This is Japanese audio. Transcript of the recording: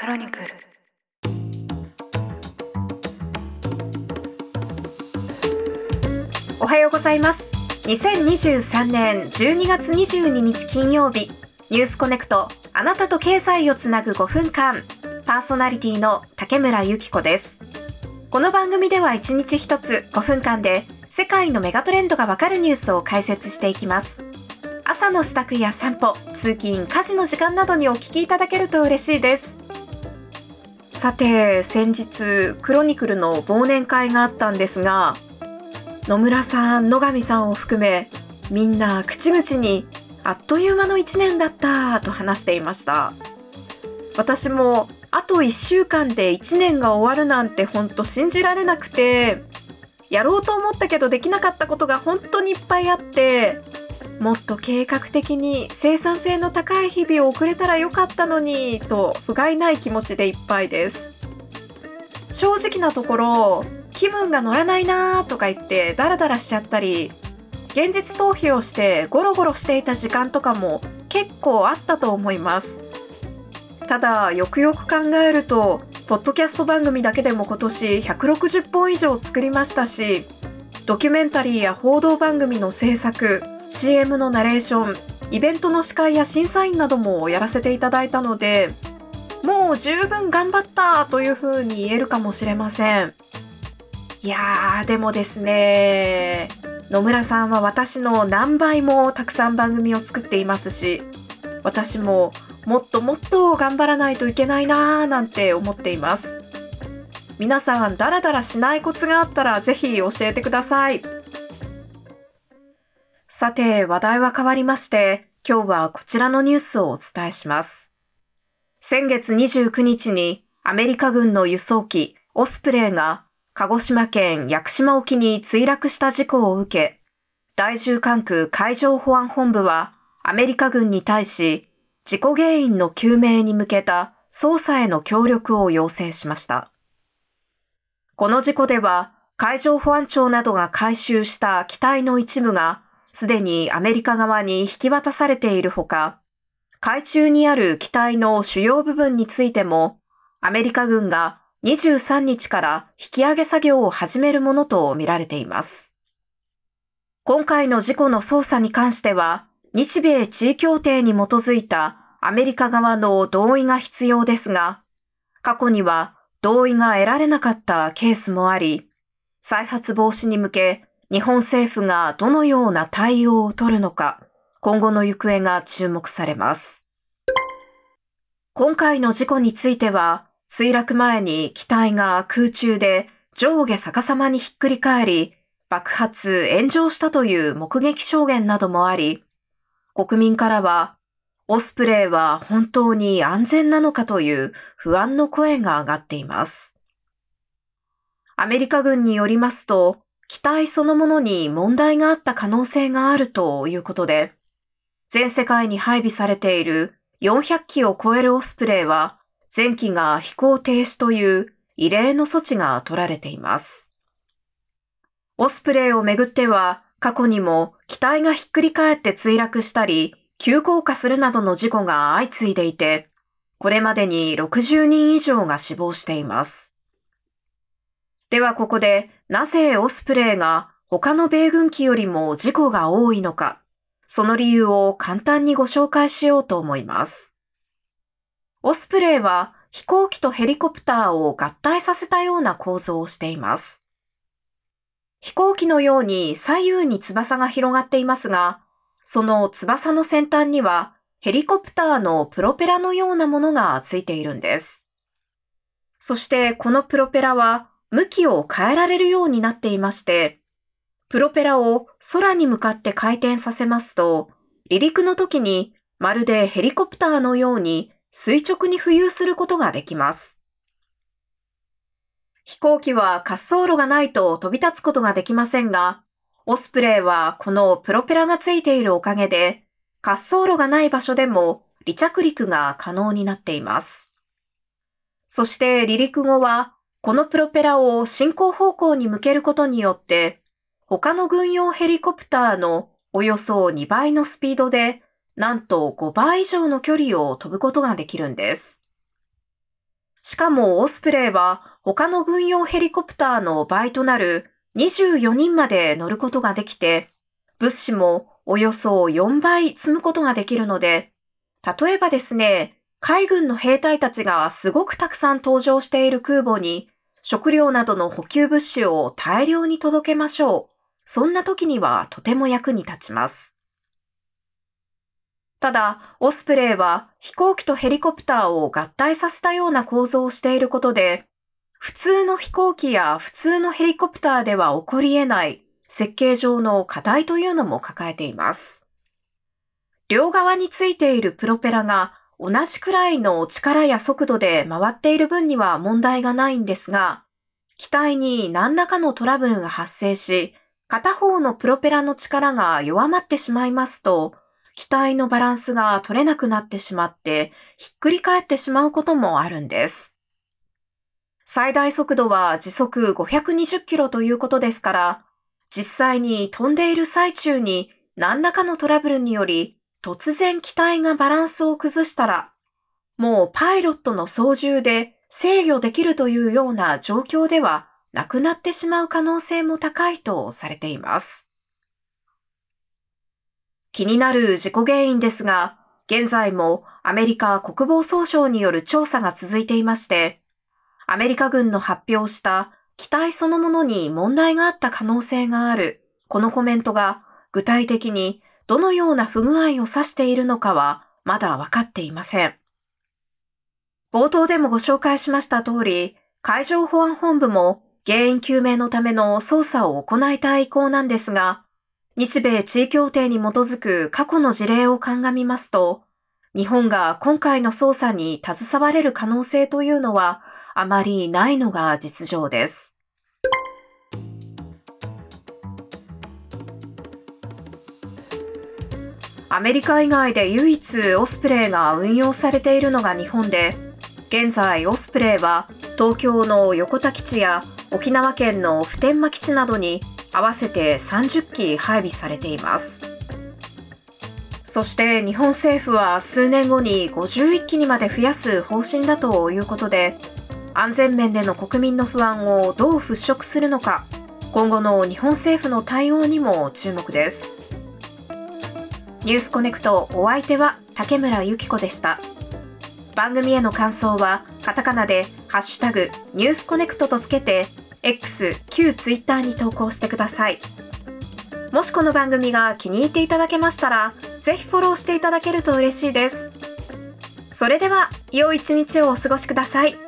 クロニクル。おはようございます。2023年12月22日金曜日。ニュースコネクト。あなたと経済をつなぐ5分間パーソナリティの竹村由紀子です。この番組では1日1つ5分間で世界のメガトレンドがわかるニュースを解説していきます。朝の支度や散歩通勤家事の時間などにお聞きいただけると嬉しいです。さて先日クロニクルの忘年会があったんですが野村さん野上さんを含めみんな口々にあっという間の1年だったと話していました。私もあと1週間で1年が終わるなんてほんと信じられなくてやろうと思ったけどできなかったことが本当にいっぱいあってもっと計画的に生産性の高い日々を送れたらよかったのにと不甲斐ない気持ちでいっぱいです。正直なところ気分が乗らないなーとか言ってダラダラしちゃったり現実逃避をしてゴロゴロしていた時間とかも結構あったと思います。ただよくよく考えるとポッドキャスト番組だけでも今年160本以上作りましたしドキュメンタリーや報道番組の制作 CM のナレーションイベントの司会や審査員などもやらせていただいたのでもう十分頑張ったというふうに言えるかもしれません。いやーでもですね野村さんは私の何倍もたくさん番組を作っていますし私ももっともっと頑張らないといけないなーなんて思っています。皆さんダラダラしないコツがあったらぜひ教えてください。さて、話題は変わりまして、今日はこちらのニュースをお伝えします。先月29日にアメリカ軍の輸送機オスプレイが鹿児島県屋久島沖に墜落した事故を受け、第10管区海上保安本部はアメリカ軍に対し事故原因の究明に向けた捜査への協力を要請しました。この事故では海上保安庁などが回収した機体の一部がすでにアメリカ側に引き渡されているほか、海中にある機体の主要部分についても、アメリカ軍が23日から引き上げ作業を始めるものとみられています。今回の事故の捜査に関しては、日米地位協定に基づいたアメリカ側の同意が必要ですが、過去には同意が得られなかったケースもあり、再発防止に向け日本政府がどのような対応を取るのか、今後の行方が注目されます。今回の事故については、墜落前に機体が空中で上下逆さまにひっくり返り、爆発、炎上したという目撃証言などもあり、国民からは、オスプレイは本当に安全なのかという不安の声が上がっています。アメリカ軍によりますと、機体そのものに問題があった可能性があるということで、全世界に配備されている400機を超えるオスプレイは、前期が飛行停止という異例の措置が取られています。オスプレイをめぐっては、過去にも機体がひっくり返って墜落したり、急降下するなどの事故が相次いでいて、これまでに60人以上が死亡しています。ではここでなぜオスプレイが他の米軍機よりも事故が多いのか、その理由を簡単にご紹介しようと思います。オスプレイは飛行機とヘリコプターを合体させたような構造をしています。飛行機のように左右に翼が広がっていますが、その翼の先端にはヘリコプターのプロペラのようなものがついているんです。そしてこのプロペラは向きを変えられるようになっていまして、プロペラを空に向かって回転させますと、離陸の時にまるでヘリコプターのように垂直に浮遊することができます。飛行機は滑走路がないと飛び立つことができませんが、オスプレイはこのプロペラがついているおかげで、滑走路がない場所でも離着陸が可能になっています。そして離陸後はこのプロペラを進行方向に向けることによって、他の軍用ヘリコプターのおよそ2倍のスピードで、なんと5倍以上の距離を飛ぶことができるんです。しかもオスプレイは他の軍用ヘリコプターの倍となる24人まで乗ることができて、物資もおよそ4倍積むことができるので、例えばですね、海軍の兵隊たちがすごくたくさん登場している空母に食料などの補給物資を大量に届けましょう。そんな時にはとても役に立ちます。ただ、オスプレイは飛行機とヘリコプターを合体させたような構造をしていることで、普通の飛行機や普通のヘリコプターでは起こり得ない設計上の課題というのも抱えています。両側についているプロペラが同じくらいの力や速度で回っている分には問題がないんですが、機体に何らかのトラブルが発生し、片方のプロペラの力が弱まってしまいますと、機体のバランスが取れなくなってしまって、ひっくり返ってしまうこともあるんです。最大速度は時速520キロということですから、実際に飛んでいる最中に何らかのトラブルにより突然機体がバランスを崩したら、もうパイロットの操縦で制御できるというような状況ではなくなってしまう可能性も高いとされています。気になる事故原因ですが、現在もアメリカ国防総省による調査が続いていまして、アメリカ軍の発表した機体そのものに問題があった可能性がある、このコメントが具体的にどのような不具合を指しているのかはまだ分かっていません。冒頭でもご紹介しました通り、海上保安本部も原因究明のための捜査を行いたい意向なんですが、日米地位協定に基づく過去の事例を鑑みますと、日本が今回の捜査に携われる可能性というのはあまりないのが実情です。アメリカ以外で唯一オスプレイが運用されているのが日本で、現在オスプレイは東京の横田基地や沖縄県の普天間基地などに合わせて30機配備されています。そして日本政府は数年後に51機にまで増やす方針だということで、安全面での国民の不安をどう払拭するのか、今後の日本政府の対応にも注目です。ニュースコネクトお相手は竹村由紀子でした。番組への感想はカタカナでハッシュタグニュースコネクトとつけて X、旧 Twitter に投稿してください。もしこの番組が気に入っていただけましたら、ぜひフォローしていただけると嬉しいです。それでは、良い一日をお過ごしください。